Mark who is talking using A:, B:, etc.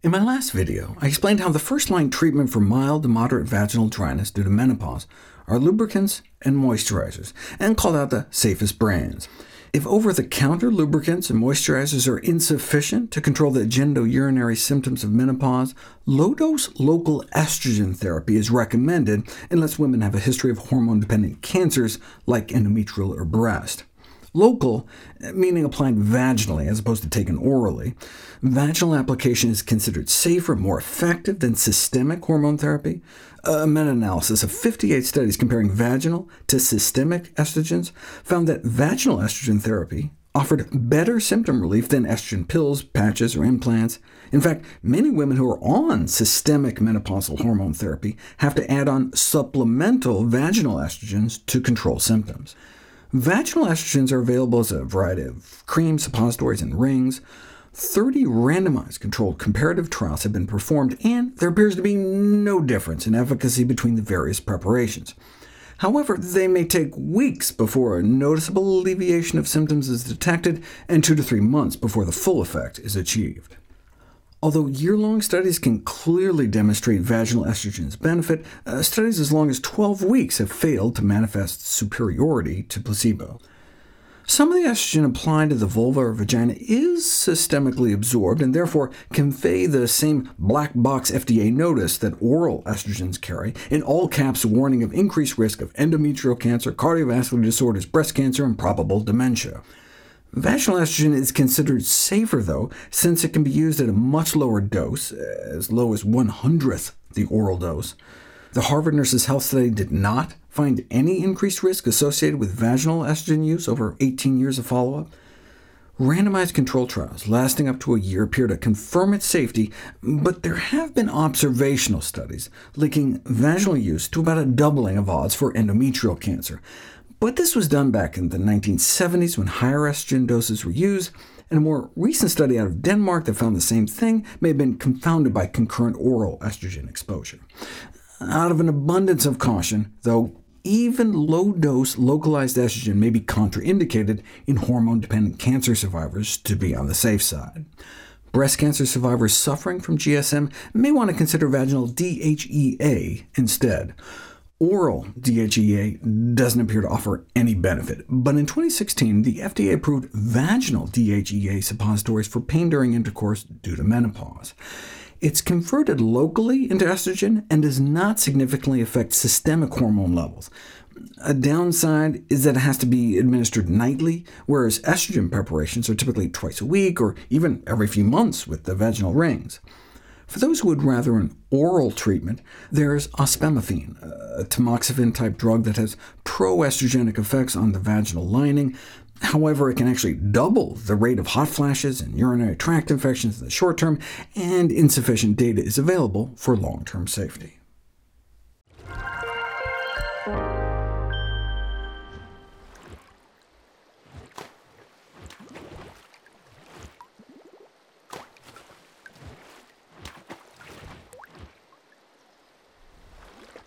A: In my last video, I explained how the first-line treatment for mild to moderate vaginal dryness due to menopause are lubricants and moisturizers, and called out the safest brands. If over-the-counter lubricants and moisturizers are insufficient to control the genitourinary symptoms of menopause, low-dose local estrogen therapy is recommended unless women have a history of hormone-dependent cancers like endometrial or breast. Local, meaning applied vaginally as opposed to taken orally. Vaginal application is considered safer, more effective than systemic hormone therapy. A meta-analysis of 58 studies comparing vaginal to systemic estrogens found that vaginal estrogen therapy offered better symptom relief than estrogen pills, patches, or implants. In fact, many women who are on systemic menopausal hormone therapy have to add on supplemental vaginal estrogens to control symptoms. Vaginal estrogens are available as a variety of creams, suppositories, and rings. 30 randomized controlled comparative trials have been performed, and there appears to be no difference in efficacy between the various preparations. However, they may take weeks before a noticeable alleviation of symptoms is detected, and two to three months before the full effect is achieved. Although year-long studies can clearly demonstrate vaginal estrogen's benefit, uh, studies as long as 12 weeks have failed to manifest superiority to placebo. Some of the estrogen applied to the vulva or vagina is systemically absorbed, and therefore convey the same black box FDA notice that oral estrogens carry, in all caps warning of increased risk of endometrial cancer, cardiovascular disorders, breast cancer, and probable dementia. Vaginal estrogen is considered safer, though, since it can be used at a much lower dose, as low as one hundredth the oral dose. The Harvard Nurses Health Study did not find any increased risk associated with vaginal estrogen use over 18 years of follow-up. Randomized control trials lasting up to a year appear to confirm its safety, but there have been observational studies linking vaginal use to about a doubling of odds for endometrial cancer. But this was done back in the 1970s when higher estrogen doses were used, and a more recent study out of Denmark that found the same thing may have been confounded by concurrent oral estrogen exposure. Out of an abundance of caution, though, even low-dose localized estrogen may be contraindicated in hormone-dependent cancer survivors to be on the safe side. Breast cancer survivors suffering from GSM may want to consider vaginal DHEA instead. Oral DHEA doesn't appear to offer any benefit, but in 2016 the FDA approved vaginal DHEA suppositories for pain during intercourse due to menopause. It's converted locally into estrogen and does not significantly affect systemic hormone levels. A downside is that it has to be administered nightly, whereas estrogen preparations are typically twice a week, or even every few months with the vaginal rings. For those who would rather an oral treatment, there's ospemifene, a tamoxifen type drug that has proestrogenic effects on the vaginal lining. However, it can actually double the rate of hot flashes and urinary tract infections in the short term, and insufficient data is available for long-term safety.